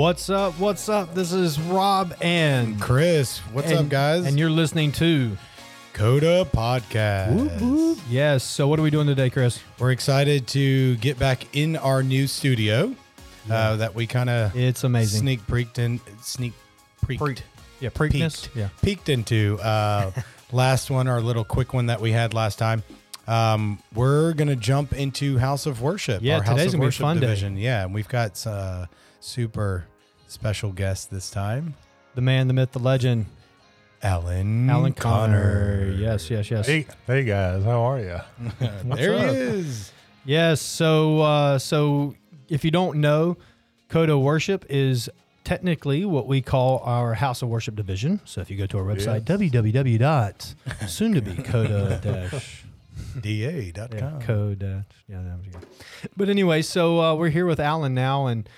What's up? What's up? This is Rob and Chris, what's and- up, guys? And you're listening to Coda Podcast. Yes. So what are we doing today, Chris? We're excited to get back in our new studio uh, that we kind of It's amazing. sneak peeked in, sneak peeked, Preaked. Yeah, Preakness. peeked, Yeah. peeked into. Uh, last one, our little quick one that we had last time. Um, we're gonna jump into House of Worship. Yeah, our House today's of gonna be a Worship fun day. division. Yeah, and we've got uh, super special guest this time, The man, the myth, the legend, Alan Alan Connor. Yes, yes, yes. Hey, hey guys, how are you? there up? he is. Yes. So, uh, so if you don't know, Coda Worship is technically what we call our House of Worship division. So if you go to our website, www.soontobecoda Da.com. Yeah, code. Uh, yeah, that was good. But anyway, so uh, we're here with Alan now, and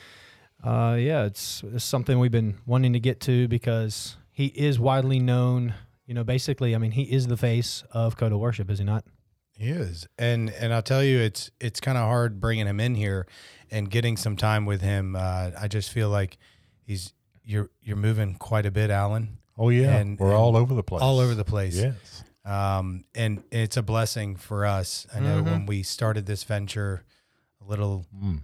uh, yeah, it's, it's something we've been wanting to get to because he is widely known. You know, basically, I mean, he is the face of Coda Worship, is he not? He is, and and I'll tell you, it's it's kind of hard bringing him in here and getting some time with him. Uh, I just feel like he's you're you're moving quite a bit, Alan, Oh yeah, And- we're and all over the place. all over the place. Yes. Um, and it's a blessing for us. I know when we started this venture, a little Mm.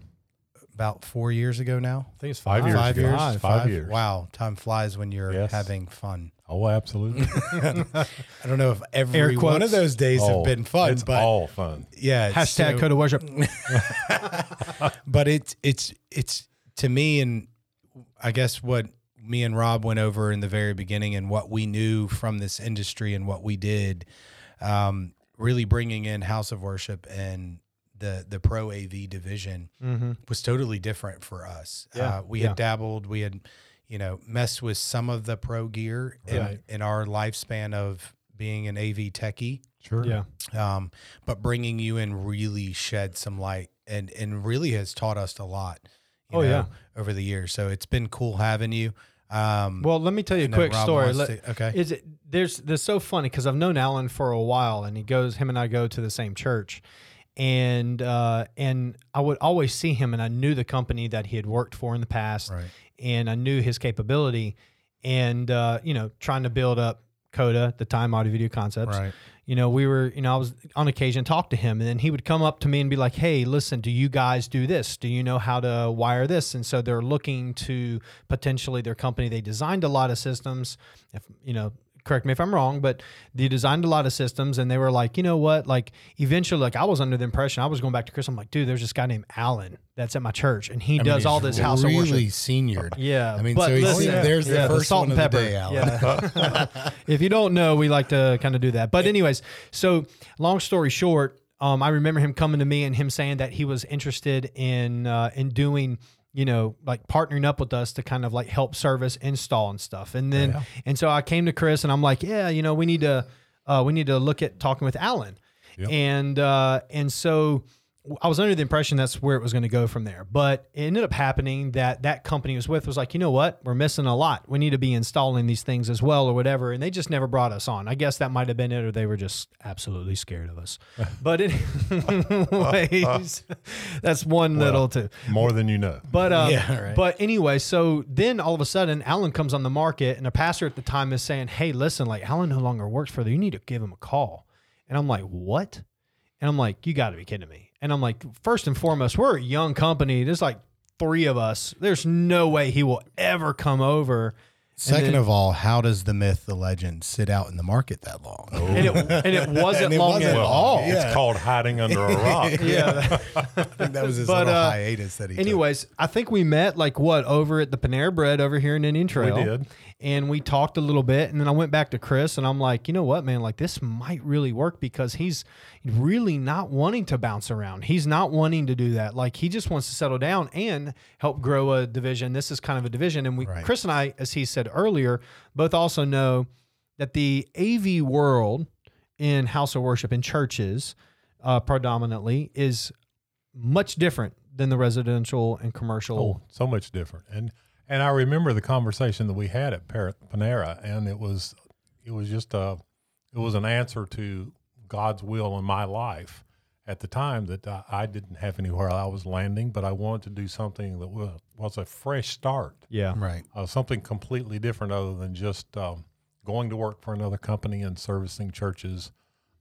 About four years ago now. I think it's Five years Five years. Five years. Wow, time flies when you're Yes. having fun. Oh, absolutely. I don't know if every Air one of those days oh, have been fun, It's but all fun. yeah. Hashtag so- of Worship. but it's it's it's to me and I guess what me and Rob went over in the very beginning and what we knew from this industry and what we did, um, really bringing in House of Worship and the the Pro AV division mm-hmm. was totally different for us. Yeah, Uh, we yeah. had dabbled, we had you know messed with some of the pro gear in, Right. in our lifespan of being an AV techie Sure. Yeah. um, but bringing you in really shed some light and and really has taught us a lot. you Oh, know, yeah. over the years. So it's been cool having you. Um, Well, let me tell you a quick Rob story. Let- to- okay. Is it there's there's so funny because I've known Alan for a while, and he goes him and I go to the same church, and uh, and I would always see him, and I knew the company that he had worked for in the past, Right. and I knew his capability, and uh, you know trying to build up Coda at the time audio video concepts. Right. You know, we were, you know, I was on occasion talk to him, and then he would come up to me and be like, "Hey, listen, do you guys do this? Do you know how to wire this?" And so they're looking to potentially their company. They designed a lot of systems. If you know, correct me if I'm wrong, but they designed a lot of systems, and they were like, you know what? Like eventually, like I was under the impression I was going back to Chris. I'm like, dude, there's this guy named Alan that's at my church, and he I does he's all this house of really worship. seniored. Yeah, I mean, but so he's, listen, there's the yeah, first salt one and the pepper. day, Alan. Yeah. if you don't know, we like to kind of do that. But anyways, so long story short, um, I remember him coming to me and him saying that he was interested in uh, in doing you know like partnering up with us to kind of like help service install and stuff. And then and so i came to chris and i'm like yeah you know we need to uh, we need to look at talking with alan. Yep. and uh, and so I was under the impression that's where it was going to go from there. But it ended up happening that that company was with was like, you know what, we're missing a lot. We need to be installing these things as well, or whatever. And they just never brought us on. I guess that might have been it, or they were just absolutely scared of us. But anyways, that's one little too. More than you know. But uh, Yeah, right. but anyway, so then all of a sudden, Alan comes on the market, and a pastor at the time is saying, "Hey, listen, like Alan no longer works for you. You need to give him a call." And I'm like, "What?" And I'm like, "You got to be kidding me!" And I'm like, first and foremost, we're a young company. There's like three of us. There's no way he will ever come over." Second then- of all, how does the myth, the legend, sit out in the market that long? And it, and it wasn't And it long wasn't at long. all. It's called hiding under a rock. Yeah. I think that was his But, little uh, hiatus that he took. Anyways, I think we met like what over at the Panera Bread over here in Indian Trail. We did. And we talked a little bit, and then I went back to Chris, and I'm like, you know what, man, like this might really work because he's really not wanting to bounce around. He's not wanting to do that. Like he just wants to settle down and help grow a division. This is kind of a division, and we, Right. Chris and I, as he said earlier, both also know that the AV world in house of worship in churches uh, predominantly is much different than the residential and commercial. Oh, so much different. And and I remember the conversation that we had at Panera, and it was it was just a it was an answer to God's will in my life at the time that I, I didn't have anywhere I was landing, but I wanted to do something that was, was a fresh start, Yeah. Right. uh, something completely different other than just um, going to work for another company and servicing churches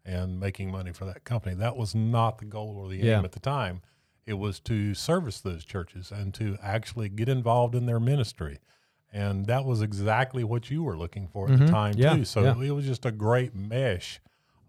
and making money for that company. That was not the goal or the Yeah. aim at the time. It was to service those churches and to actually get involved in their ministry. And that was exactly what you were looking for at the time, Mm-hmm. Yeah, too. So yeah. it was just a great mesh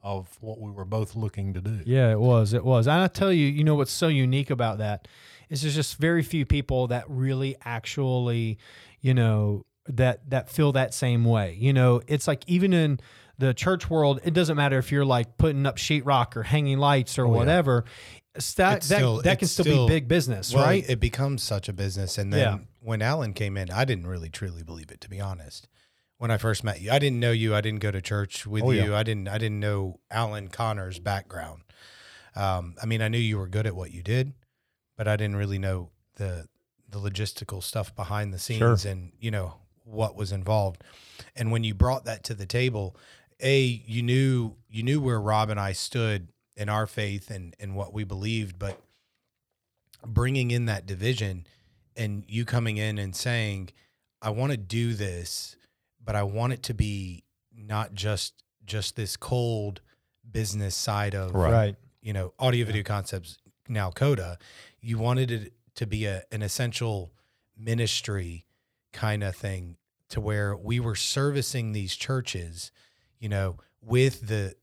of what we were both looking to do. Yeah, it was. It was. And I tell you, you know what's so unique about that is there's just very few people that really actually, you know, that that feel that same way. You know, it's like even in the church world, it doesn't matter if you're like putting up sheetrock or hanging lights or whatever. That still- that can still, still- be big business, Well, right? It becomes such a business. And then Yeah. when Alan came in, I didn't really truly believe it, to be honest. When I first met you, I didn't know you. I didn't go to church with Oh, yeah. you. I didn't. I didn't know Alan Connor's background. Um, I mean, I knew you were good at what you did, but I didn't really know the the logistical stuff behind the scenes Sure. and you know what was involved. And when you brought that to the table, a you knew you knew where Rob and I stood in our faith and and what we believed, but bringing in that division and you coming in and saying, I want to do this, but I want it to be not just just this cold business side of Right. right. you know audio video concepts now coda you wanted it to be a an essential ministry kind of thing to where we were servicing these churches you know with the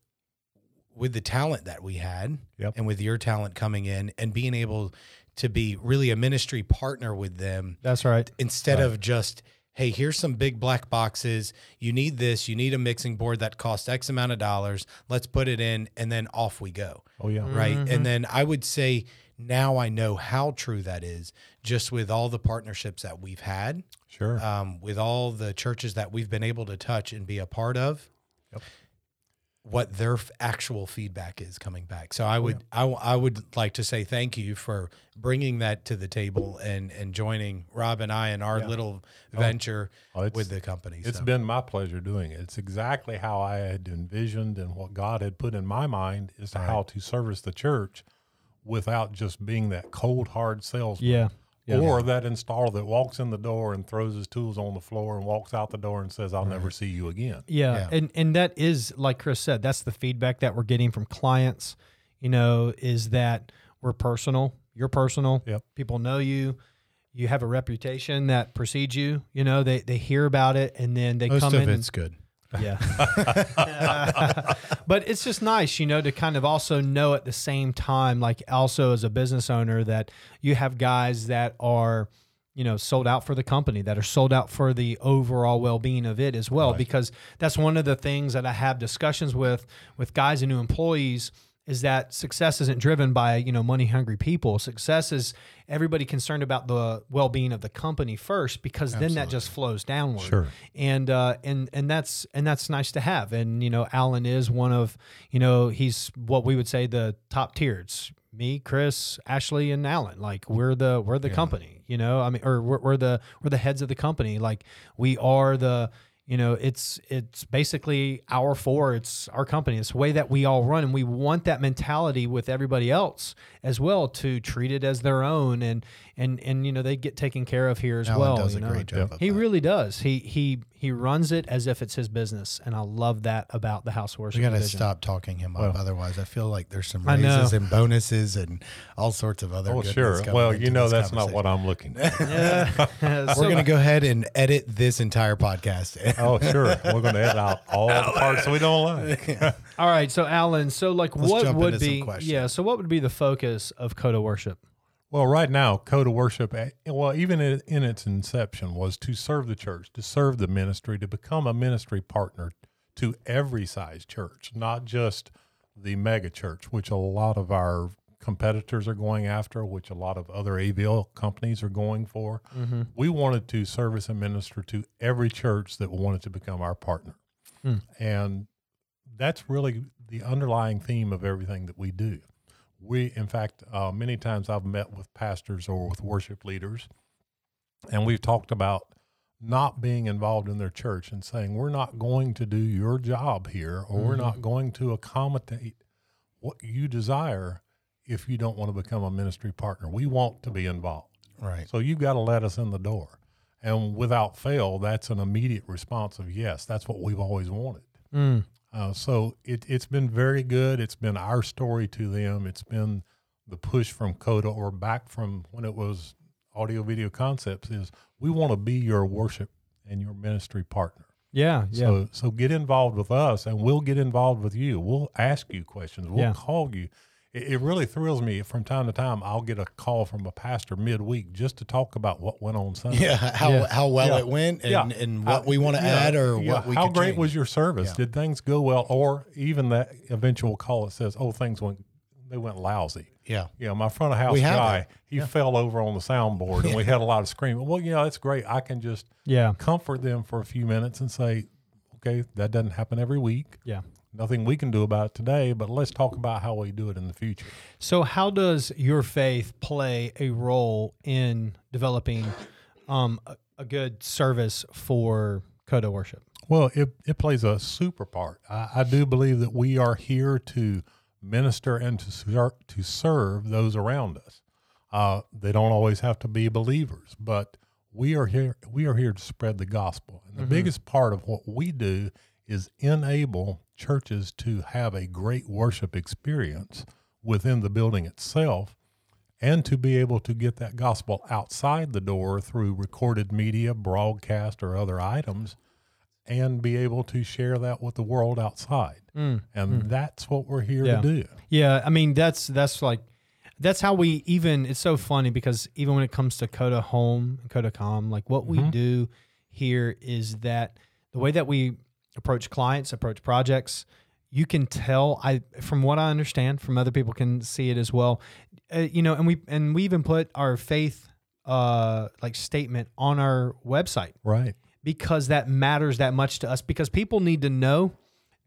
with the talent that we had Yep. and with your talent coming in and being able to be really a ministry partner with them That's right. instead of just hey here's some big black boxes you need this you need a mixing board that costs x amount of dollars let's put it in and then off we go Oh, yeah. right Mm-hmm. and then i would say now i know how true that is just with all the partnerships that we've had Sure. um, with all the churches that we've been able to touch and be a part of Yep. What their f- actual feedback is coming back so i Oh, would I, w- I would like to say thank you for bringing that to the table and and joining rob and i in our Yeah. little oh, venture Oh, with the company It's so. been my pleasure doing it. It's exactly how I had envisioned and what God had put in my mind as to how to service the church without just being that cold, hard salesman. Yeah. Yeah. Or that installer that walks in the door and throws his tools on the floor and walks out the door and says, I'll never see you again. Yeah, Yeah. and and that is like Chris said, that's the feedback that we're getting from clients. You know, is that we're personal. You're personal. Yep. People know you. You have a reputation that precedes you. You know, they they hear about it and then they most come of in. it's good and, yeah. but it's just nice, you know, to kind of also know at the same time, like also as a business owner, that you have guys that are you know sold out for the company that are sold out for the overall well-being of it as well Right. because that's one of the things that I have discussions with with guys and new employees is that success isn't driven by you know money hungry people success is everybody concerned about the well-being of the company first because then that just flows downward Sure. and uh, and and that's and that's nice to have. And you know, Alan is one of you know he's what we would say the top tiers. Me, Chris, Ashley, and Alan. Like we're the we're the company. You know, I mean, or we're, we're the we're the heads of the company. Like we are the you know it's it's basically our four it's our company it's the way that we all run and we want that mentality with everybody else as well to treat it as their own and and and you know they get taken care of here as Alan well does you a know? great job of he that. really does he he he runs it as if it's his business and i love that about the house worship we got to division. stop talking him up otherwise i feel like there's some raises and bonuses and all sorts of other Oh, goodness sure. Well, you know, that's not what I'm looking for. yeah we're So- going to go ahead and edit this entire podcast oh, sure. We're going to edit out all the parts we don't like. all right so alan so like Let's what would be yeah so what would be the focus of coda worship Well, right now, Coda Worship, eh, well, even in, in its inception, was to serve the church, to serve the ministry, to become a ministry partner to every size church, not just the mega church, which a lot of our competitors are going after, which a lot of other AVL companies are going for. We wanted to service and minister to every church that wanted to become our partner. And that's really the underlying theme of everything that we do. We, in fact, uh, many times I've met with pastors or with worship leaders, and we've talked about not being involved in their church and saying, We're not going to do your job here, or we're not going to accommodate what you desire if you don't want to become a ministry partner. We want to be involved. Right. So you've got to let us in the door. And without fail, that's an immediate response of yes, that's what we've always wanted. Mm. Uh, so it, it's been very good. It's been our story to them. It's been the push from Coda or back from when it was Audio Video Concepts is we want to be your worship and your ministry partner. Yeah, yeah. So so get involved with us, and we'll get involved with you. We'll ask you questions. We'll Yeah. call you. It, it really thrills me from time to time. I'll get a call from a pastor midweek just to talk about what went on Sunday. Yeah, how Yeah. how well Yeah. it went and, Yeah. and what How- we want to yeah, add or yeah. what we how could great change. was your service? Yeah. Did things go well, or even that eventual call that says, "Oh, things went they went lousy." yeah. Yeah, my front of house We guy, that. he fell over on the soundboard, and we had a lot of screaming. Well, you know, that's great. I can just yeah, comfort them for a few minutes and say, "Okay, that doesn't happen every week. yeah. Nothing we can do about it today, but let's talk about how we do it in the future." So, how does your faith play a role in developing um, a, a good service for Coda worship? Well, it, it plays a super part. I, I do believe that we are here to minister and to ser- to serve those around us. Uh, they don't always have to be believers, but we are here. We are here to spread the gospel. And the biggest part of what we do is enable churches to have a great worship experience within the building itself and to be able to get that gospel outside the door through recorded media, broadcast, or other items, and be able to share that with the world outside. Mm. And that's what we're here Yeah. to do. Yeah, I mean that's that's like that's how we even it's so funny because even when it comes to Coda Home and Coda Com, like what we Mhm. do here is that the way that we approach clients, approach projects, you can tell I from what I understand, from other people can see it as well. Uh, you know, and we and we even put our faith uh like statement on our website Right. because that matters that much to us because people need to know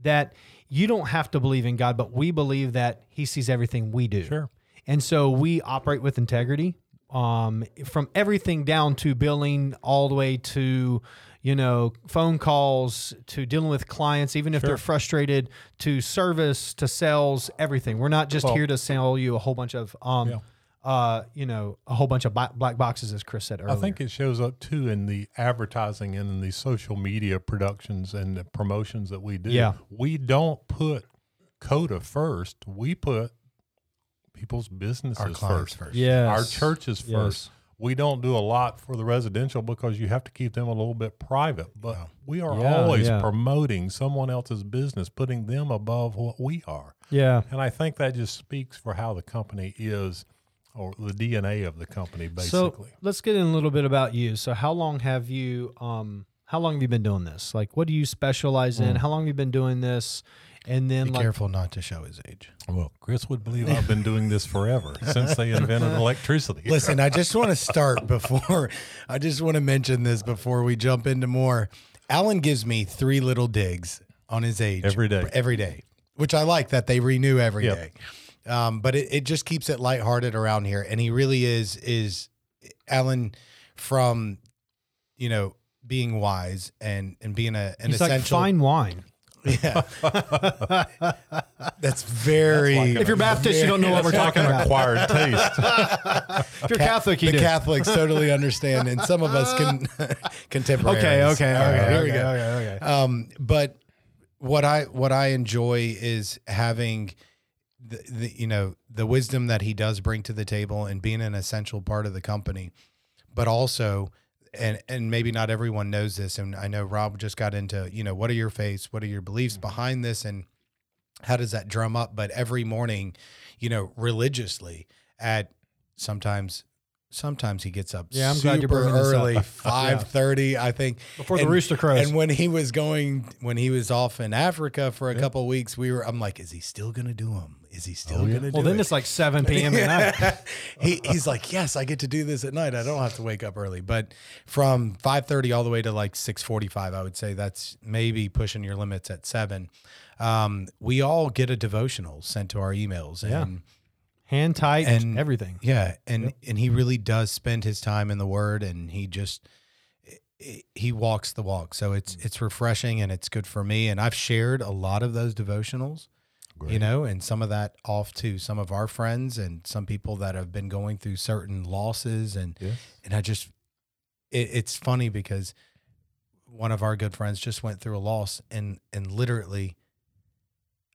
that you don't have to believe in God, but we believe that He sees everything we do. Sure. And so we operate with integrity um, from everything down to billing all the way to, you know, phone calls to dealing with clients, even if Sure. they're frustrated, to service, to sales, everything. We're not just Well- here to sell you a whole bunch of, um, Yeah. uh, you know, a whole bunch of black boxes, as Chris said earlier. I think it shows up too in the advertising and in the social media productions and the promotions that we do. Yeah. We don't put Coda first. We put people's businesses Our first. first. yes. Our churches Yes. first. We don't do a lot for the residential because you have to keep them a little bit private. But Yeah. we are Yeah, always yeah. promoting someone else's business, putting them above what we are. Yeah. And I think that just speaks for how the company is or the DNA of the company basically. So basically. let's get in a little bit about you. So how long have you um how long have you been doing this? Like what do you specialize in? Mm. How long have you been doing this? And then Be like careful not to show his age. well, Chris would believe I've been doing this forever since they invented electricity. Listen, I just want to start before I just want to mention this before we jump into more. Alan gives me three little digs on his age Every day. every day, which I like that they renew every Yep. day. Um, but it, it just keeps it lighthearted around here, and he really is is Alan from you know being wise and and being a an he's like essential. fine wine. Yeah, that's very. That's like If you're Baptist, you don't know what we're talking about. acquired taste. If you're Catholic, you the do. Catholics totally understand, and some of us can contemporaries. Okay, okay, All right, okay, here we go. okay, okay. Um, but what I what I enjoy is having the, the you know the wisdom that he does bring to the table and being an essential part of the company, but also and and maybe not everyone knows this, and I know Rob just got into you know what are your faiths, what are your beliefs mm-hmm. behind this, and how does that drum up? But every morning, you know, religiously at sometimes. Sometimes he gets up Yeah, I'm super glad you're bringing this up. early, five thirty. I think Before the rooster crows. and when he was going, when he was off in Africa for a couple of weeks, we were. I'm like, is he still gonna do them? Is he still Oh, yeah. gonna do well, then it? it's like 7 p.m. at night. he, he's like, yes, I get to do this at night. I don't have to wake up early. But from 5:30 all the way to like 6:45, I would say that's maybe pushing your limits at seven. Um, we all get a devotional sent to our emails, Yeah. and Hand tight, And- everything. yeah, and and he really does spend his time in the Word, and he just eh, eh, he walks the walk. So it's mm. it's refreshing and it's good for me. And I've shared a lot of those devotionals you know, and some of that off to some of our friends and some people that have been going through certain losses and Yes. and I just it, it's funny because one of our good friends just went through a loss and and literally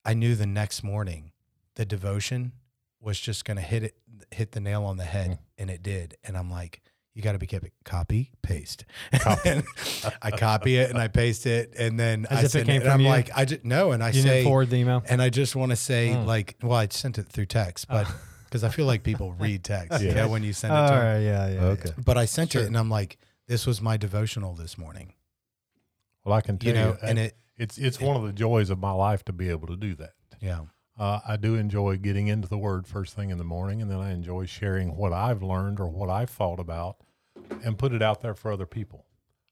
I knew the next morning the devotion was just going to hit it hit the nail on the head Mm. and it did and I'm like you got to be kept copy paste Copy. I copy it and I paste it and then As I if it send came and from I'm you? like I just no and I You say didn't forward the email. and I just want to say Mm. like well I sent it through text but because I feel like people read text you know when you send it All to 'em. right, yeah, yeah. Okay. But I sent Sure. it and I'm like, this was my devotional this morning. Well, I can tell You you, know, and it it's it's one of the joys of my life to be able to do that. yeah. Uh, I do enjoy getting into the Word first thing in the morning, and then I enjoy sharing what I've learned or what I've thought about, and put it out there for other people.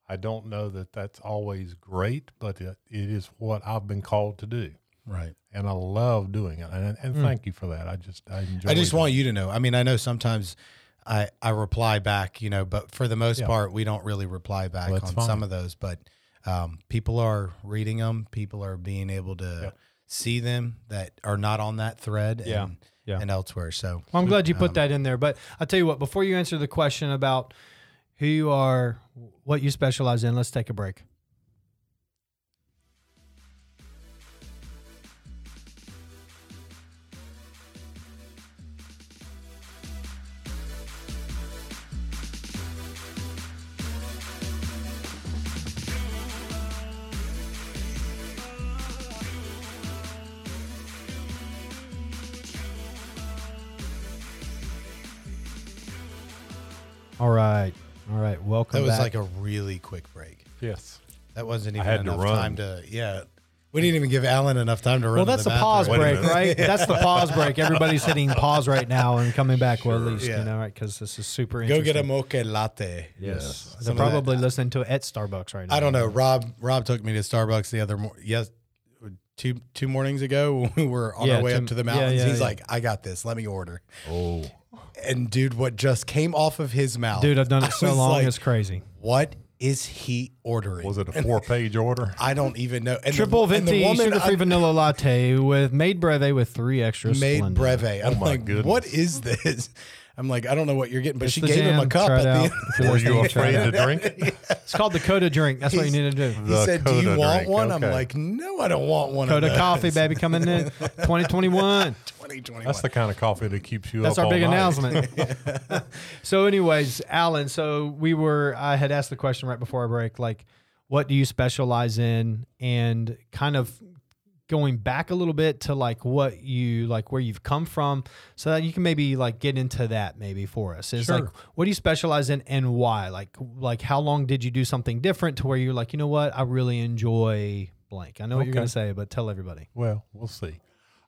I don't know that that's always great, but it, it is what I've been called to do, Right. and I love doing it. And, and Mm. thank you for that. I just I enjoy. I just want you to know. I mean, I know sometimes I I reply back, you know, but for the most Yeah. part, we don't really reply back Well, on that's some of those. But um, people are reading them. People are being able to Yep. See them that are not on that thread Yeah. and, Yeah. and elsewhere. So Well, I'm glad you put Um, that in there. But I'll tell you what, before you answer the question about who you are, what you specialize in, let's take a break. All right. All right. Welcome that was back. like a really quick break. Yes. That wasn't I even had to enough run. time to yeah. We didn't even give Alan enough time to run. well, to that's the the pause bathroom. Break, minute. right? That's the pause break. Everybody's hitting pause right now and coming back. Well, at least, Yeah. you know, right? Because this is super easy. Go get a mocha latte. Yes. They're Some that- probably listening to it at Starbucks right now. I don't know. Rob Rob took me to Starbucks the other mor- yes two two mornings ago when we were on Yeah, our way Tim- up to the yeah, mountains. yeah, He's yeah. like, I got this. Let me order. Oh, And dude, what just came off of his mouth, Dude, I've done it so long, like, it's crazy. what is he ordering? was it a four-page order? I don't even know. And Triple the, and the venti woman sugar-free I- vanilla latte with made breve with three extra made Splenda. breve. I'm Oh my like, goodness. what is this? I'm like, I don't know what you're getting, but It's she the gave him a cup Try at the end. You're Were you afraid to drink it? It's called the Coda drink. That's what you need to do. He The said, "Do you Coda want drink, one?" I'm like, "No, I don't want one." Coda of those. coffee, baby, coming in 2021. 2021. That's the kind of coffee that keeps you up. That's our big night. announcement. so, anyways, Alan, so we were, I had asked the question right before our break, like, what do you specialize in? And kind of going back a little bit to like what you, like where you've come from, so that you can maybe like get into that maybe for us. Is like, what do you specialize in and why? Like, like how long did you do something different to where you're like, you know what, I really enjoy blank. I know what you're going to say, but tell everybody. Well, we'll see.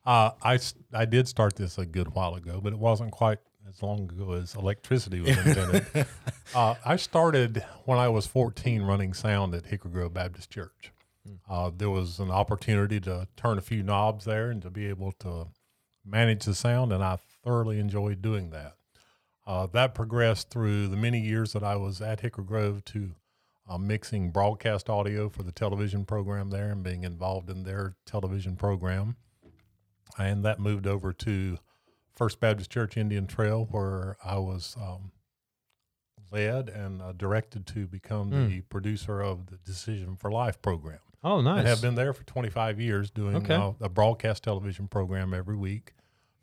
Uh, I did start this a good while ago, but it wasn't quite as long ago as electricity was invented. uh, I started when I was 14 running sound at Hickory Grove Baptist Church. Uh, there was an opportunity to turn a few knobs there and to be able to manage the sound, and I thoroughly enjoyed doing that. Uh, that progressed through the many years that I was at Hickory Grove to uh, mixing broadcast audio for the television program there and being involved in their television program. And that moved over to First Baptist Church Indian Trail, where I was um, led and uh, directed to become Hmm. the producer of the Decision for Life program. Oh, nice. I have been there for 25 years doing Okay. uh, a broadcast television program every week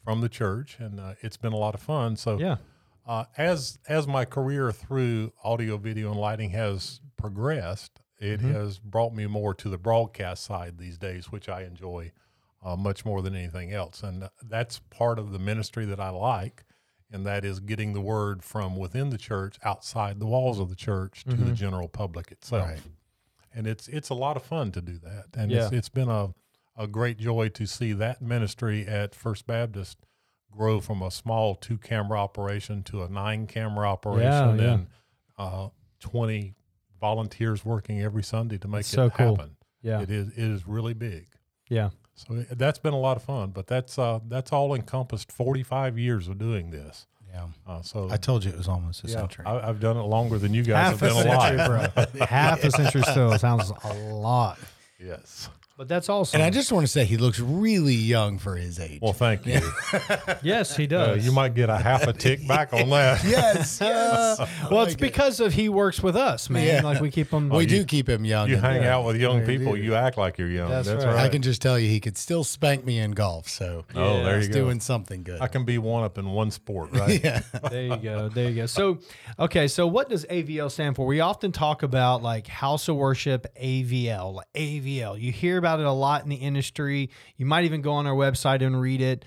from the church, and uh, it's been a lot of fun. So, yeah. uh, as as my career through audio, video, and lighting has progressed, it Mhm. has brought me more to the broadcast side these days, which I enjoy uh, much more than anything else. And uh, that's part of the ministry that I like, and that is getting the word from within the church outside the walls of the church to the Mhm. general public itself. Right. And it's it's a lot of fun to do that, and it's, it's been a a great joy to see that ministry at First Baptist grow from a small two camera operation to a nine camera operation yeah. and uh, 20 volunteers working every Sunday to make so it cool. happen. Yeah. It is it is really big. Yeah. So that's been a lot of fun, but that's uh, that's all encompassed 45 years of doing this. Yeah. Uh, so I told you it was almost a yeah, century. I, I've done it longer than you guys Half a have been alive. century, bro. Half a century still sounds a lot. Yes. But that's also. And I just want to say he looks really young for his age. Well, thank you. yes, he Uh, does. you might get a half a tick back on that. yes, yes. well, it's because of he works with us, man. Yeah. Like we keep him. we do keep him young. You and- hang out with young We people, do. you act like you're young. That's That's, right. right. I can just tell you he could still spank me in golf. So oh, Yeah. there he's you go. doing something good. I can be one up in one sport, right? yeah. there you go. There you go. So, okay. So, what does AVL stand for? We often talk about like House of Worship AVL, like AVL. You hear about it a lot in the industry. You might even go on our website and read it.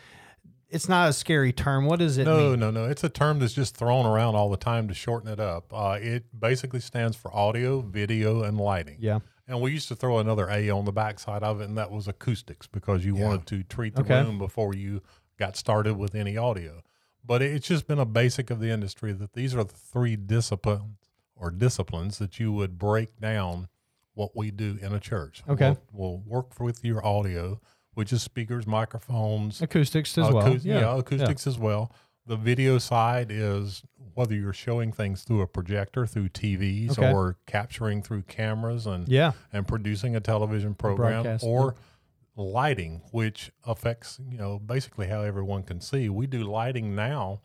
It's not a scary term. What does it No, mean? no, no. It's a term that's just thrown around all the time to shorten it up. Uh, it basically stands for audio, video, and lighting. Yeah. And we used to throw another A on the backside of it, and that was acoustics because you wanted to treat the Okay. room before you got started with any audio. But it's just been a basic of the industry that these are the three disciplines or disciplines that you would break down what we do in a church. Okay. We'll, we'll work with your audio, which is speakers, microphones, Acoustics as well. yeah, acoustics as well. The video side is whether you're showing things through a projector, through TVs, Okay. or capturing through cameras and Yeah. and producing a television program, broadcast, or lighting, which affects you know basically how everyone can see. We do lighting now,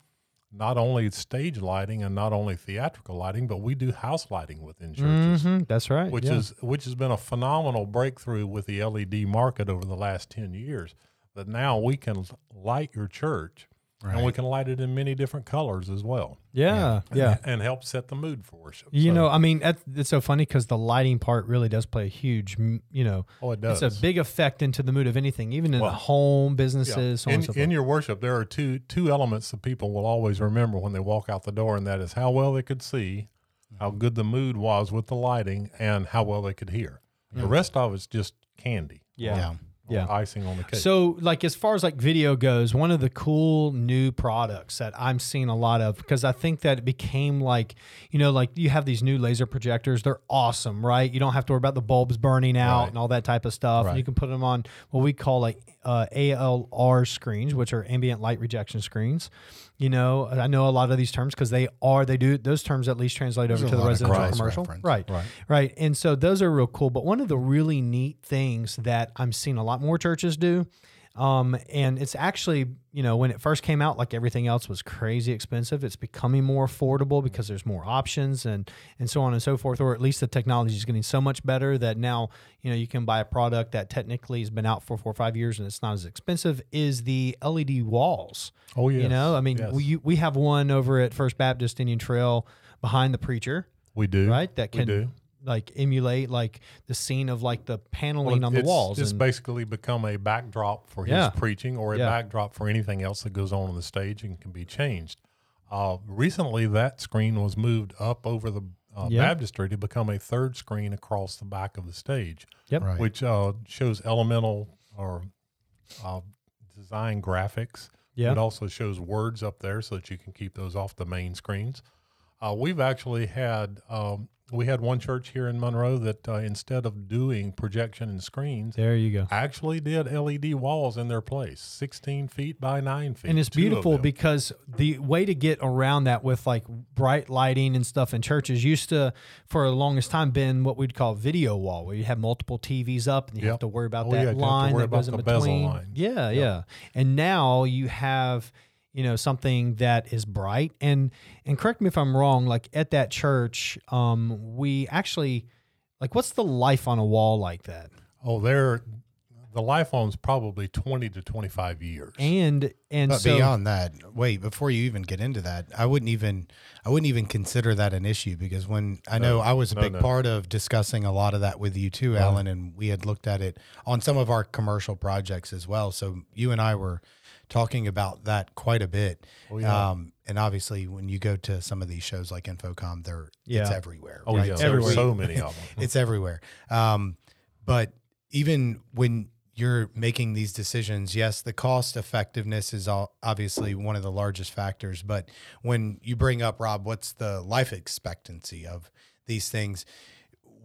not only stage lighting and not only theatrical lighting, but we do house lighting within churches Mhm, That's right. which yeah. is which has been a phenomenal breakthrough with the LED market over the last 10 years that now we can light your church and we can light it in many different colors as well yeah. Yeah. and help set the mood for worship You So- know, I mean, it's so funny because the lighting part really does play a huge, you know, oh it does it's a big effect into the mood of anything, even in Well, the home Yeah. businesses. So in, and so forth. in your worship there are two two elements that people will always remember when they walk out the door and that is how well they could see how mm-hmm. good the mood was with the lighting and how well they could hear the rest of it's just candy yeah. Yeah. Yeah. icing on the cake So, like, as far as like video goes, one of the cool new products that I'm seeing a lot of because I think that it became like, you know, like you have these new laser projectors. They're awesome, right? You don't have to worry about the bulbs burning out Right. and all that type of stuff. Right. you can put them on what we call like uh, ALR screens, which are ambient light rejection screens. You know, I know a lot of these terms because they are, they do, those terms at least translate There's over to the residential commercial. reference. Right. Right. Right. And so those are real cool. But one of the really neat things that I'm seeing a lot more churches do, um, and it's actually, you know, when it first came out, like everything else was crazy expensive. It's becoming more affordable because there's more options and and so on and so forth. Or at least the technology is getting so much better that now, you know, you can buy a product that technically has been out for four or five years and it's not as expensive. Is the LED walls? oh yeah You know, I mean, Yes. we we have one over at First Baptist Indian Trail behind the preacher we do right? That we can do like emulate like the scene of like the paneling Well, on the walls. It's and- basically become a backdrop for Yeah. his preaching or a Yeah. backdrop for anything else that goes on on the stage and can be changed. Uh, recently, that screen was moved up over the uh, Yeah. baptistry to become a third screen across the back of the stage, Yep. Right. which uh, shows elemental or uh, design graphics. Yeah. It also shows words up there so that you can keep those off the main screens. Uh, we've actually had um, we had one church here in Monroe that uh, instead of doing projection and screens, there you go. actually did LED walls in their place, 16 feet by 9 feet. And it's beautiful because the way to get around that with like bright lighting and stuff in churches used to, for the longest time, been what we'd call video wall, where you have multiple TVs up and you have to worry about Oh, yeah, that to line that about goes in between. line. Yeah, Yep. yeah. And now you have, you know, something that is bright and and correct me if I'm wrong. Like at that church, um, we actually, like, what's the life on a wall like that? Oh, they're the life on's probably 20 to 25 years. And and But so beyond that, wait, before you even get into that, I wouldn't even I wouldn't even consider that an issue because when I know No, I was a no, big no. part of discussing a lot of that with you too, Alan, and we had looked at it on some of our commercial projects as well. So you and I were talking about that quite a bit. Oh, yeah. Um, and obviously when you go to some of these shows like InfoComm, they're it's everywhere. oh, right? yeah. So everywhere. so many of them. it's everywhere. Um, but even when you're making these decisions, yes, the cost effectiveness is all, obviously one of the largest factors. But when you bring up Rob, what's the life expectancy of these things?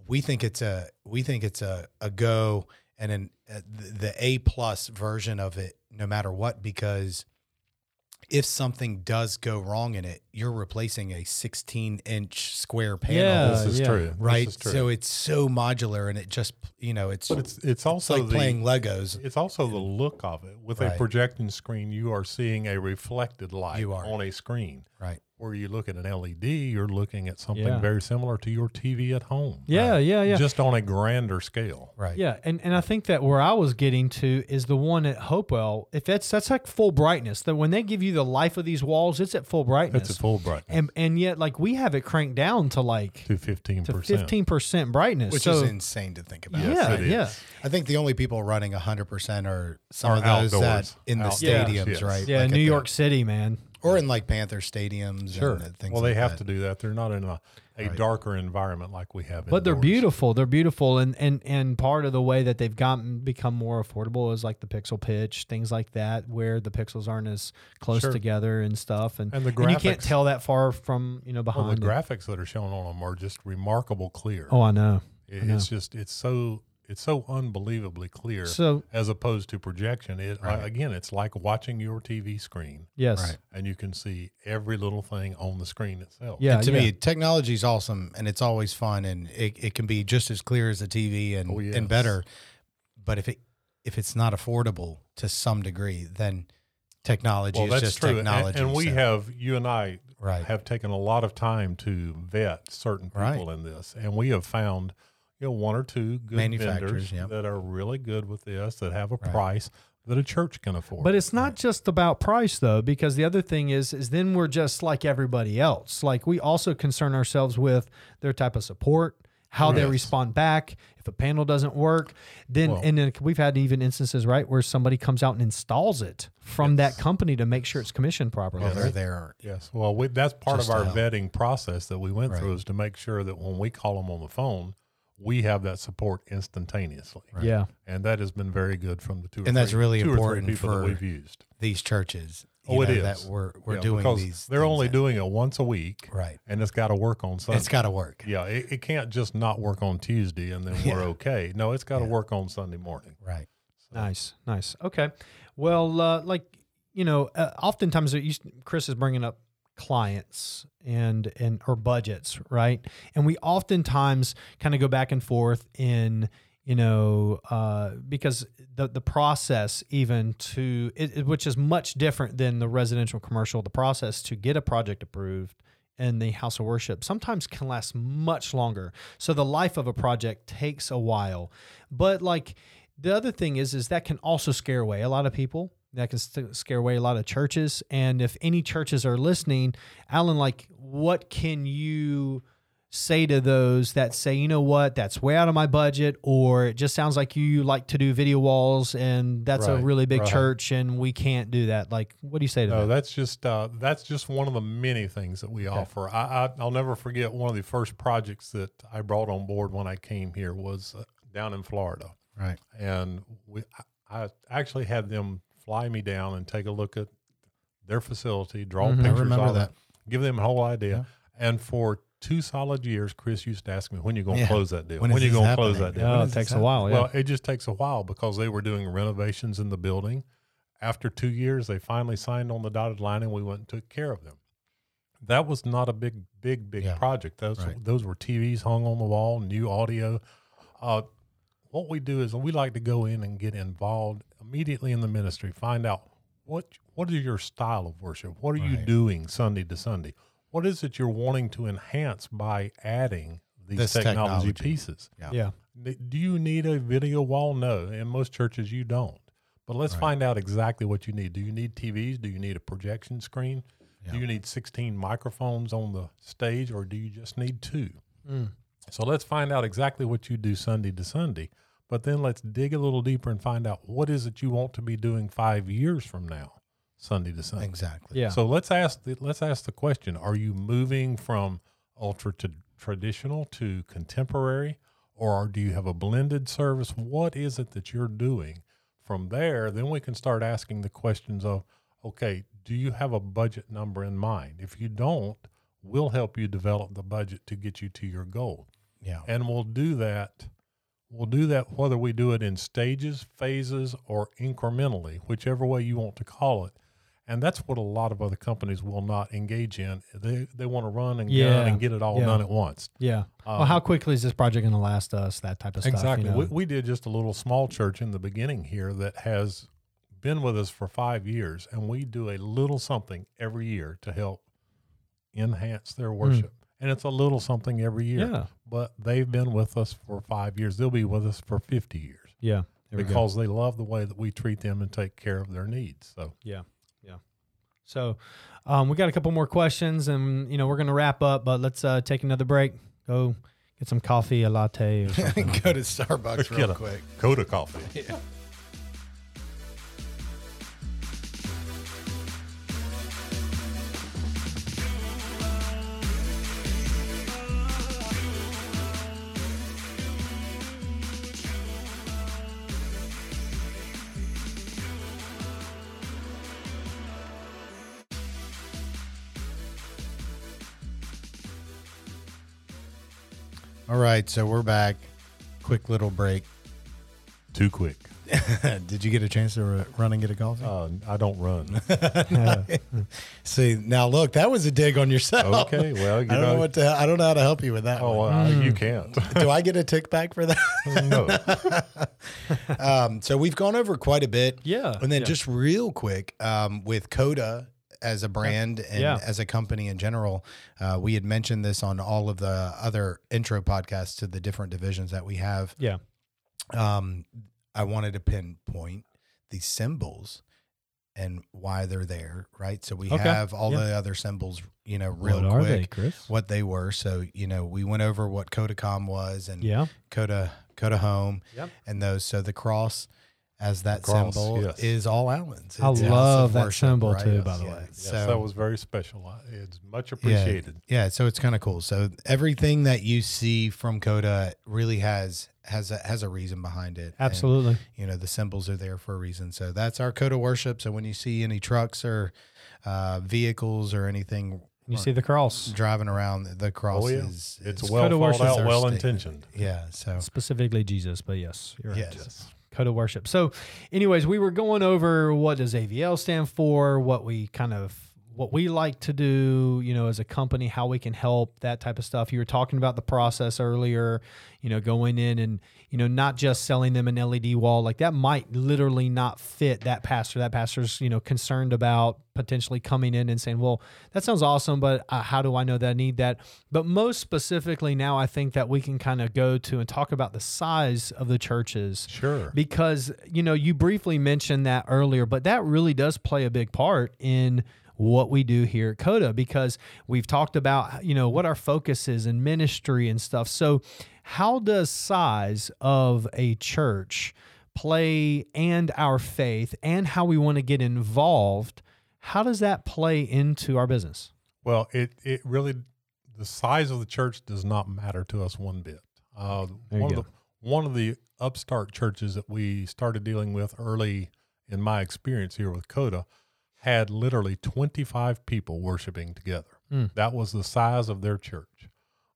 We think it's a we think it's a, a go and an uh, the, the A plus version of it, no matter what, because if something does go wrong in it, you're replacing a 16 inch square panel. Yeah, this is yeah. true. This Right. is true. So it's so modular and it just, you know, it's, but it's it's it's also like the, playing Legos. It's also the look of it. With a Right. projecting screen, you are seeing a reflected light You are. on a screen. Right. Where you look at an LED, you're looking at something Yeah. very similar to your TV at home. Yeah, yeah, yeah. Just on a grander scale. Right. Yeah, and, and I think that where I was getting to is the one at Hopewell. If that's that's like full brightness, that when they give you the life of these walls, it's at full brightness. It's at full brightness and and yet like we have it cranked down to like to fifteen to percent. fifteen percent brightness. Which so is insane to think about. Yes, yeah, it is. yeah, I think the only people running 100% are some Are of those that in the Outdoors, stadiums, yes. right? yeah. Like New at the- York City, man. Or in like Panther stadiums. Sure. And things Well, they like have that. to do that. They're not in a, a Right. darker environment like we have. But they're beautiful. They're beautiful, and and and part of the way that they've gotten become more affordable is like the pixel pitch, things like that, where the pixels aren't as close Sure. together and stuff, and And the and you can't tell that far from you know Well, behind. the it. graphics that are shown on them are just remarkable clear. Oh, I know. It- I know. it's just it's so it's so unbelievably clear So as opposed to projection. It Right. uh, again, it's like watching your TV screen, yes, Right. and you can see every little thing on the screen itself. yeah, And to yeah. me, technology is awesome and it's always fun and it, it can be just as clear as a TV and, Oh, yes. and better. But if it if it's not affordable to some degree, then technology Well, is that's just true, and, technology. and we so- have you and I right. have taken a lot of time to vet certain people Right. in this, and we have found you know one or two good Manufacturers, vendors yep. that are really good with this that have a Right. price that a church can afford. But it's not just about price though, because the other thing is is then we're just like everybody else. Like we also concern ourselves with their type of support, how they respond back. If a panel doesn't work, then Well- and then we've had even instances right where somebody comes out and installs it from that company to make sure it's commissioned properly. well, they're right? there. Yes. Well, we, that's part Just of our help. vetting process that we went Right. through is to make sure that when we call them on the phone, we have that support instantaneously. Yeah. And that has been very good from the two or And that's three- really two important people that for- we've used. These churches. Oh, it know, is. That we're we're Yeah, doing because these. They're only that- doing it once a week, right. and it's got to work on Sunday. It's got to work. yeah, it, it can't just not work on Tuesday and then we're Yeah. okay. No, it's got to Yeah. work on Sunday morning. Right. So, Nice, nice. Okay. Well, uh, like you know, uh, oftentimes it Chris is bringing up clients and and or budgets, right? And we oftentimes kind of go back and forth in you know uh, because the the process even to it, it- which is much different than the residential commercial. The process to get a project approved in the house of worship sometimes can last much longer. So the life of a project takes a while. But like the other thing is is that can also scare away a lot of people. That can st- scare away a lot of churches. And if any churches are listening, Alan, like what can you say to those that say, you know what, that's way out of my budget, or it just sounds like you like to do video walls and that's a really big right. church and we can't do that. Like, what do you say to No, that? that's just uh, that's just one of the many things that we offer. I, I I'll never forget one of the first projects that I brought on board when I came here was uh, down in Florida, Right. and we I, I actually had them fly me down and take a look at their facility, draw Mhm. I pictures remember of that. it, give them a whole idea, and for two solid years, Chris used to ask me, "When you going to Yeah. close that deal? When When, you going to close that deal?" Oh, it takes a while. Yeah. Well, it just takes a while because they were doing renovations in the building. After two years, they finally signed on the dotted line, and we went and took care of them. That was not a big, big, big Yeah. project. Those Right. those were TVs hung on the wall, new audio. Uh, what we do is we like to go in and get involved immediately in the ministry, find out what what is your style of worship, what are you doing Sunday to Sunday, what is it you're wanting to enhance by adding these This technology, technology. pieces. Yeah. yeah. Do you need a video wall? No. In most churches, you don't. But let's Right. find out exactly what you need. Do you need TVs? Do you need a projection screen? Yeah. Do you need 16 microphones on the stage or do you just need two? Mm. So let's find out exactly what you do Sunday to Sunday. But then let's dig a little deeper and find out what is it you want to be doing five years from now, Sunday to Sunday. Exactly. Yeah. So let's ask the, let's ask the question: Are you moving from ultra to traditional to contemporary, or do you have a blended service? What is it that you're doing? From there, then we can start asking the questions of, okay, do you have a budget number in mind? If you don't, we'll help you develop the budget to get you to your goal, Yeah. and we'll do that. We'll do that whether we do it in stages, phases, or incrementally, whichever way you want to call it. And that's what a lot of other companies will not engage in. They they want to run and gun and get it all Yeah. done at once. Yeah. well, Um, how quickly is this project going to last us? That type of stuff. you Exactly. know? We, we did just a little small church in the beginning here that has been with us for five years, and we do a little something every year to help enhance their worship. And it's a little something every year. Yeah. But they've been with us for five years. They'll be with us for 50 years yeah. There we go. because they love the way that we treat them and take care of their needs. So, Yeah, yeah. So um, we got a couple more questions, and you know we're gonna wrap up, but let's uh, take another break. Go get some coffee, a latte, or something. Go to Starbucks Get real a- quick. Coda Coffee. All right, so we're back. Quick little break. Too quick. Did you get a chance to run and get a coffee? Uh, I don't run. See, now look, that was a dig on yourself. okay. Well, you I don't know, know. what to. I don't know how to help you with that. oh, one. uh, you can't. Do I get a tick back for that? no. um, so we've gone over quite a bit. Yeah, And then yeah. just real quick, um, with Coda as a brand and Yeah. as a company in general, uh, we had mentioned this on all of the other intro podcasts to the different divisions that we have. yeah, Um, I wanted to pinpoint the symbols and why they're there, right? So we Okay. have all Yeah. the other symbols, you know, real what are quick, they, Chris? what they were. So, you know, we went over what Codacom was and Yeah, Coda Coda Home Yep. and those. So the cross as that cross, symbol yes. is all Alan's. I It's a house love that worship, symbol too, right? by the Yeah. way. Yes, So that was very special. It's much appreciated. yeah, so it's kind of cool. So everything that you see from Coda really has has a, has a reason behind it. And, absolutely. you know the symbols are there for a reason. So that's our Coda worship. So when you see any trucks or uh, vehicles or anything You see the cross driving around, the cross Oh, yeah. is It's is- well thought out, well intentioned. Yeah. So specifically Jesus, but yes, you're right. yes. Coda worship. So, anyways, we were going over what does AVL stand for, what we kind of what we like to do, you know, as a company, how we can help, that type of stuff. You were talking about the process earlier, you know, going in and, you know, not just selling them an LED wall. Like that might literally not fit that pastor. That pastor's, you know, concerned about potentially coming in and saying, well, that sounds awesome, but uh, how do I know that I need that? But most specifically now, I think that we can kind of go to and talk about the size of the churches Sure. because you know you briefly mentioned that earlier but that really does play a big part in what we do here at coda because we've talked about you know what our focus is in ministry and stuff so how does size of a church play and our faith and how we want to get involved how does that play into our business Well, it it really the size of the church does not matter to us one bit. Uh, one go. of the one of the upstart churches that we started dealing with early in my experience here with Coda had literally 25 people worshiping together. Mm. That was the size of their church.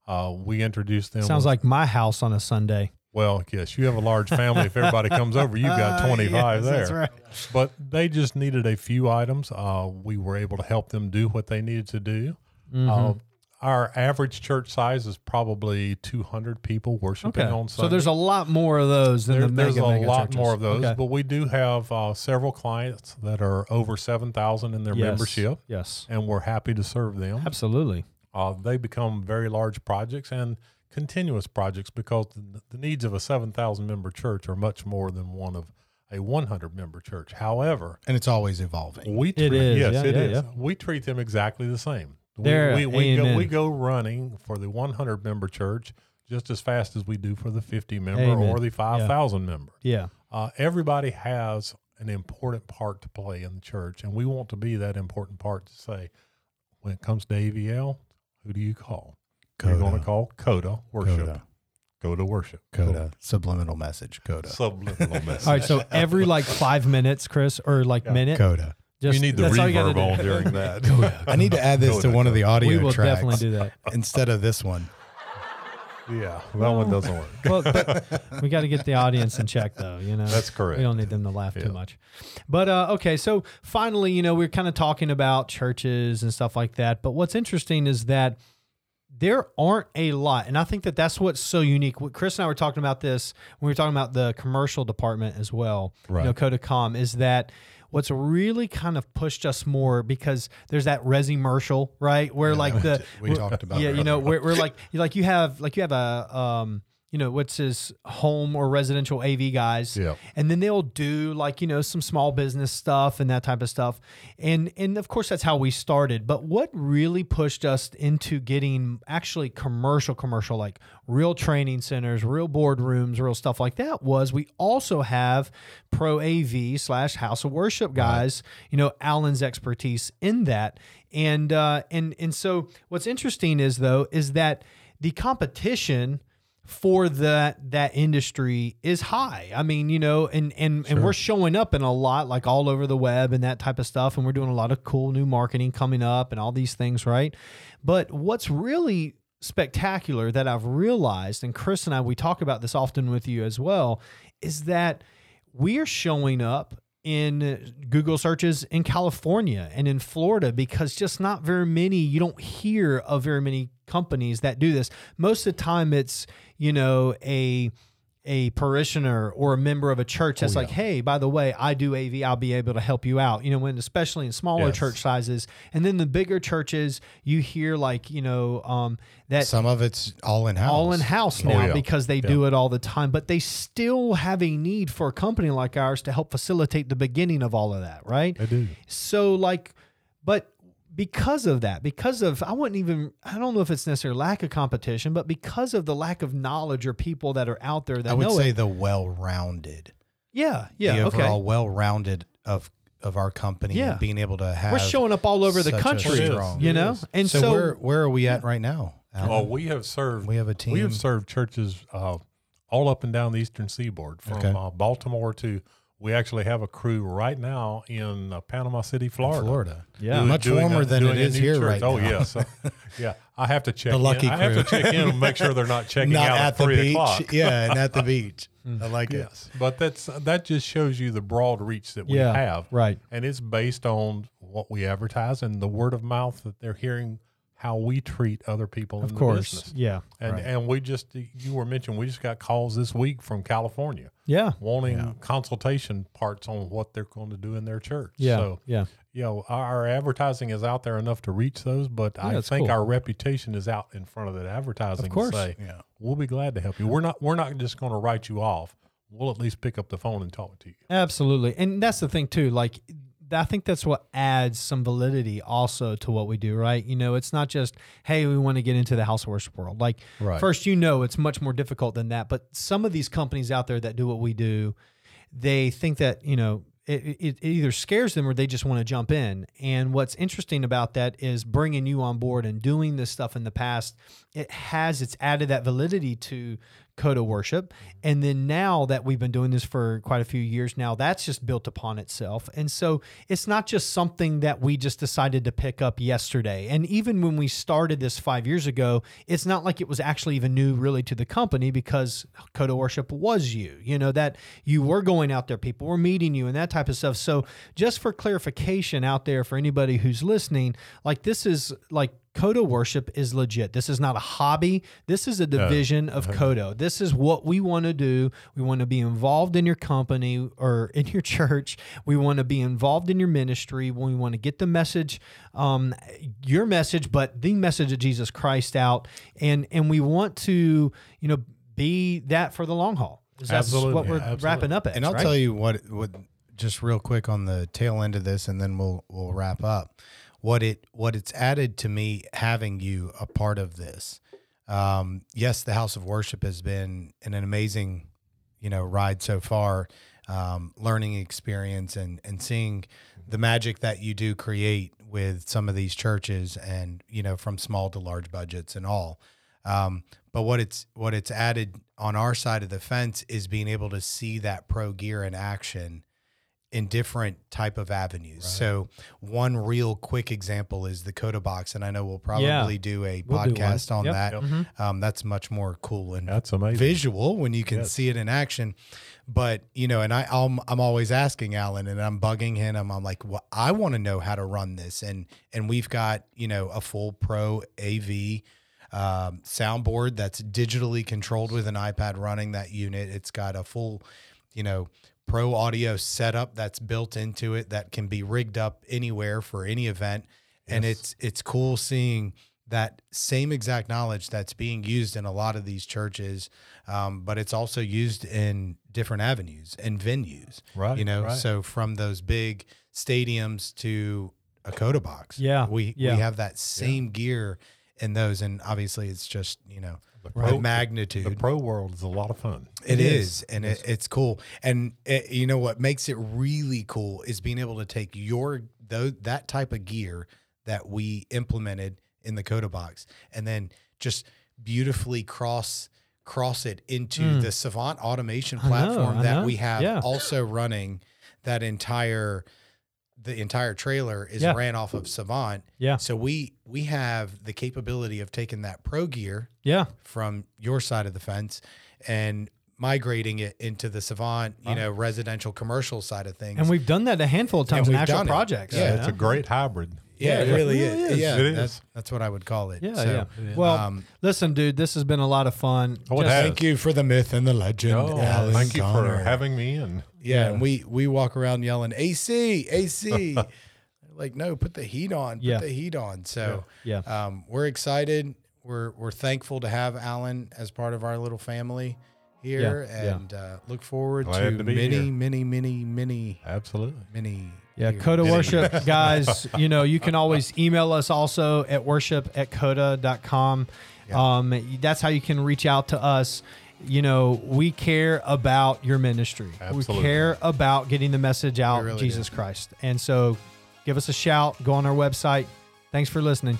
Uh, we introduced them. sounds with- like my house on a sunday well, yes, you have a large family. if everybody comes over, you've got Uh, 25 yes, there. that's right. But they just needed a few items. Uh, we were able to help them do what they needed to do. Mhm. Uh, our average church size is probably 200 people worshiping Okay. on Sunday. So there's a lot more of those than There- the there's mega, a mega lot churches. more of those, Okay. but we do have uh, several clients that are over 7,000 in their Yes. membership, Yes. and we're happy to serve them. Absolutely. Uh, they become very large projects and continuous projects because the, the needs of a 7,000 member church are much more than one of a 100 member church. However, And it's always evolving. we It treat, is. yes, Yeah, it yeah, is. yeah. We treat them exactly the same. We, There, we, we, go, we go running for the 100 member church just as fast as we do for the 50 member Amen. or the 5,000 member. Yeah. Uh, everybody has an important part to play in the church, and we want to be that important part to say, when it comes to AVL, who do you call? You're going to call Coda worship. Coda. Coda worship. Coda. Subliminal message. Coda. Subliminal message. All right. So every like five minutes, Chris, or like Yeah. minute, Coda. just you need the that's all you gotta reverb do. on during that. I need to add this to Coda, one of the audio We will tracks definitely do that. instead of this one. Yeah, that one doesn't work. Well, but we got to get the audience in check, though. You know, That's correct. We don't need them to laugh Yeah. too much. But uh, okay, so finally, you know, we're kind of talking about churches and stuff like that. But what's interesting is that there aren't a lot, and I think that that's what's so unique. Chris and I were talking about this when we were talking about the commercial department as well. Right. You know, Codacom is that. What's really kind of pushed us more because there's that resi commercial, right? Where like the we talked about yeah, you know, we're, we're like you like you have like you have a um you know what's his home or residential AV guys, Yeah. and then they'll do like you know some small business stuff and that type of stuff, and and of course that's how we started. But what really pushed us into getting actually commercial, commercial like real training centers, real boardrooms, real stuff like that was we also have pro AV slash House of Worship guys. You know Alan's expertise in that, and uh, and and so what's interesting is though is that the competition for that that industry is high. I mean, you know, and and and we're showing up in a lot like all over the web and that type of stuff and we're doing a lot of cool new marketing coming up and all these things, right? But what's really spectacular that I've realized and Chris and I we talk about this often with you as well is that we are showing up in Google searches in California and in Florida because just not very many, you don't hear of very many companies that do this. Most of the time, it's, you know, a a parishioner or a member of a church that's like, hey, by the way, I do AV, I'll be able to help you out. You know, when especially in smaller Yes. church sizes, and then the bigger churches, you hear like, you know, um, that Some of it's all in house. all in house Oh, now yeah. because they do it all the time, but they still have a need for a company like ours to help facilitate the beginning of all of that, right? They do. So, like, but because of that, because of, I wouldn't even, I don't know if it's necessarily lack of competition, but because of the lack of knowledge or people that are out there that I would know say it. the well-rounded. Yeah, yeah, the okay. overall well-rounded of of our company. Yeah. and being able to have. We're showing up all over the country, strong- you know? And so, so, where where are we at right now? Alan? Oh, we have served. we have a team. We have served churches uh, all up and down the eastern seaboard, from Okay. uh, Baltimore to. We actually have a crew right now in uh, Panama City, Florida. Florida. Yeah. Doing- Much warmer a- than it is here church. right Oh now. Oh yes, Uh, yeah. I have to check. The lucky in. I have to check in and make sure they're not checking Not out at at, the three beach. o'clock. Yeah, and at the beach. I like it. Yes, but that's that just shows you the broad reach that we Yeah, have, right. And it's based on what we advertise and the word of mouth that they're hearing how we treat other people of in course, the business. yeah, And Right. and we just you were mentioning we just got calls this week from California yeah, wanting consultation parts on what they're going to do in their church. yeah, So yeah. you know our, our advertising is out there enough to reach those, but I think cool. our reputation is out in front of that advertising. Of course. to say, Yeah. we'll be glad to help you. We're not we're not just going to write you off. We'll at least pick up the phone and talk to you. Absolutely. And that's the thing too. Like I think that's what adds some validity also to what we do, right? You know, it's not just, hey, we want to get into the house worship world. Like Right. first you know it's much more difficult than that. But some of these companies out there that do what we do, they think that, you know, it, it, it either scares them or they just want to jump in. And what's interesting about that is bringing you on board and doing this stuff in the past. It has it's added that validity to Coda worship, and then now that we've been doing this for quite a few years now, that's just built upon itself. And so it's not just something that we just decided to pick up yesterday. And even when we started this five years ago, it's not like it was actually even new really to the company because Coda worship was you. You know that you were going out there, people were meeting you, and that type of stuff. So just for clarification out there for anybody who's listening, like this is like Coda worship is legit. This is not a hobby. This is a division of Coda. This is what we want to do. We want to be involved in your company or in your church. We want to be involved in your ministry. We want to get the message, um, your message, but the message of Jesus Christ out, and and we want to, you know, be that for the long haul. That's Absolutely. what we're Absolutely. wrapping up at. And I'll right? tell you what, what just real quick on the tail end of this, and then we'll we'll wrap up. What it what it's added to me having you a part of this. Um, yes, the House of Worship has been an, amazing, you know, ride so far. Um, learning experience and and seeing the magic that you do create with some of these churches, and you know, from small to large budgets and all. Um, but what it's what it's added on our side of the fence is being able to see that pro gear in action in different type of avenues. So one real quick example is the Coda box, and I know we'll probably Yeah. do a We'll do podcast on Yep. that. Yep. Um, that's much more cool and That's amazing. visual when you can Yes. see it in action. But you know, and I, I'm I'm always asking Alan, and I'm bugging him. I'm, I'm like, well, I want to know how to run this, and and we've got you know a full pro AV um, soundboard that's digitally controlled with an iPad running that unit. It's got a full, you know, pro audio setup that's built into it that can be rigged up anywhere for any event, and it's it's cool seeing that same exact knowledge that's being used in a lot of these churches, um, but it's also used in different avenues and venues. Right, You know, right. so from those big stadiums to a Coda box. Yeah, We yeah. we have that same gear in those, and obviously it's just you know The the pro, magnitude. the pro world is a lot of fun. It It is, is. and it, it's cool. And it, you know what makes it really cool is being able to take your that type of gear that we implemented in the Coda box, and then just beautifully cross cross it into Mm. the Savant automation I know, platform that we have Yeah. also running. That entire the entire trailer is Yeah. ran off of Savant. Yeah. So we we have the capability of taking that pro gear Yeah. from your side of the fence and migrating it into the Savant, you know, residential commercial side of things. And we've done that a handful of times in actual done it. projects. Yeah, you it's a great hybrid. Yeah, it Yeah, it really, really is. is. Yeah, It that's is. that's what I would call it. Yeah, So, yeah. Well, um, listen, dude, this has been a lot of fun. Oh, Just- thank you for the myth and the legend. Oh, Alan thank you Connor. for having me in. Yeah, Yeah. and we we walk around yelling AC, AC. like, no, put the heat on. Put Yeah. the heat on. So Yeah. um, we're excited. We're we're thankful to have Alan as part of our little family here, Yeah, yeah. and uh, look forward Glad to, to be many, here. many, many, many, Absolutely. many. Yeah. Coda Worship, guys, you know, you can always email us also at worship at coda.com. Um, that's how you can reach out to us. You know, we care about your ministry. Absolutely. We care about getting the message out, really Jesus do. Christ. And so give us a shout, go on our website. Thanks for listening.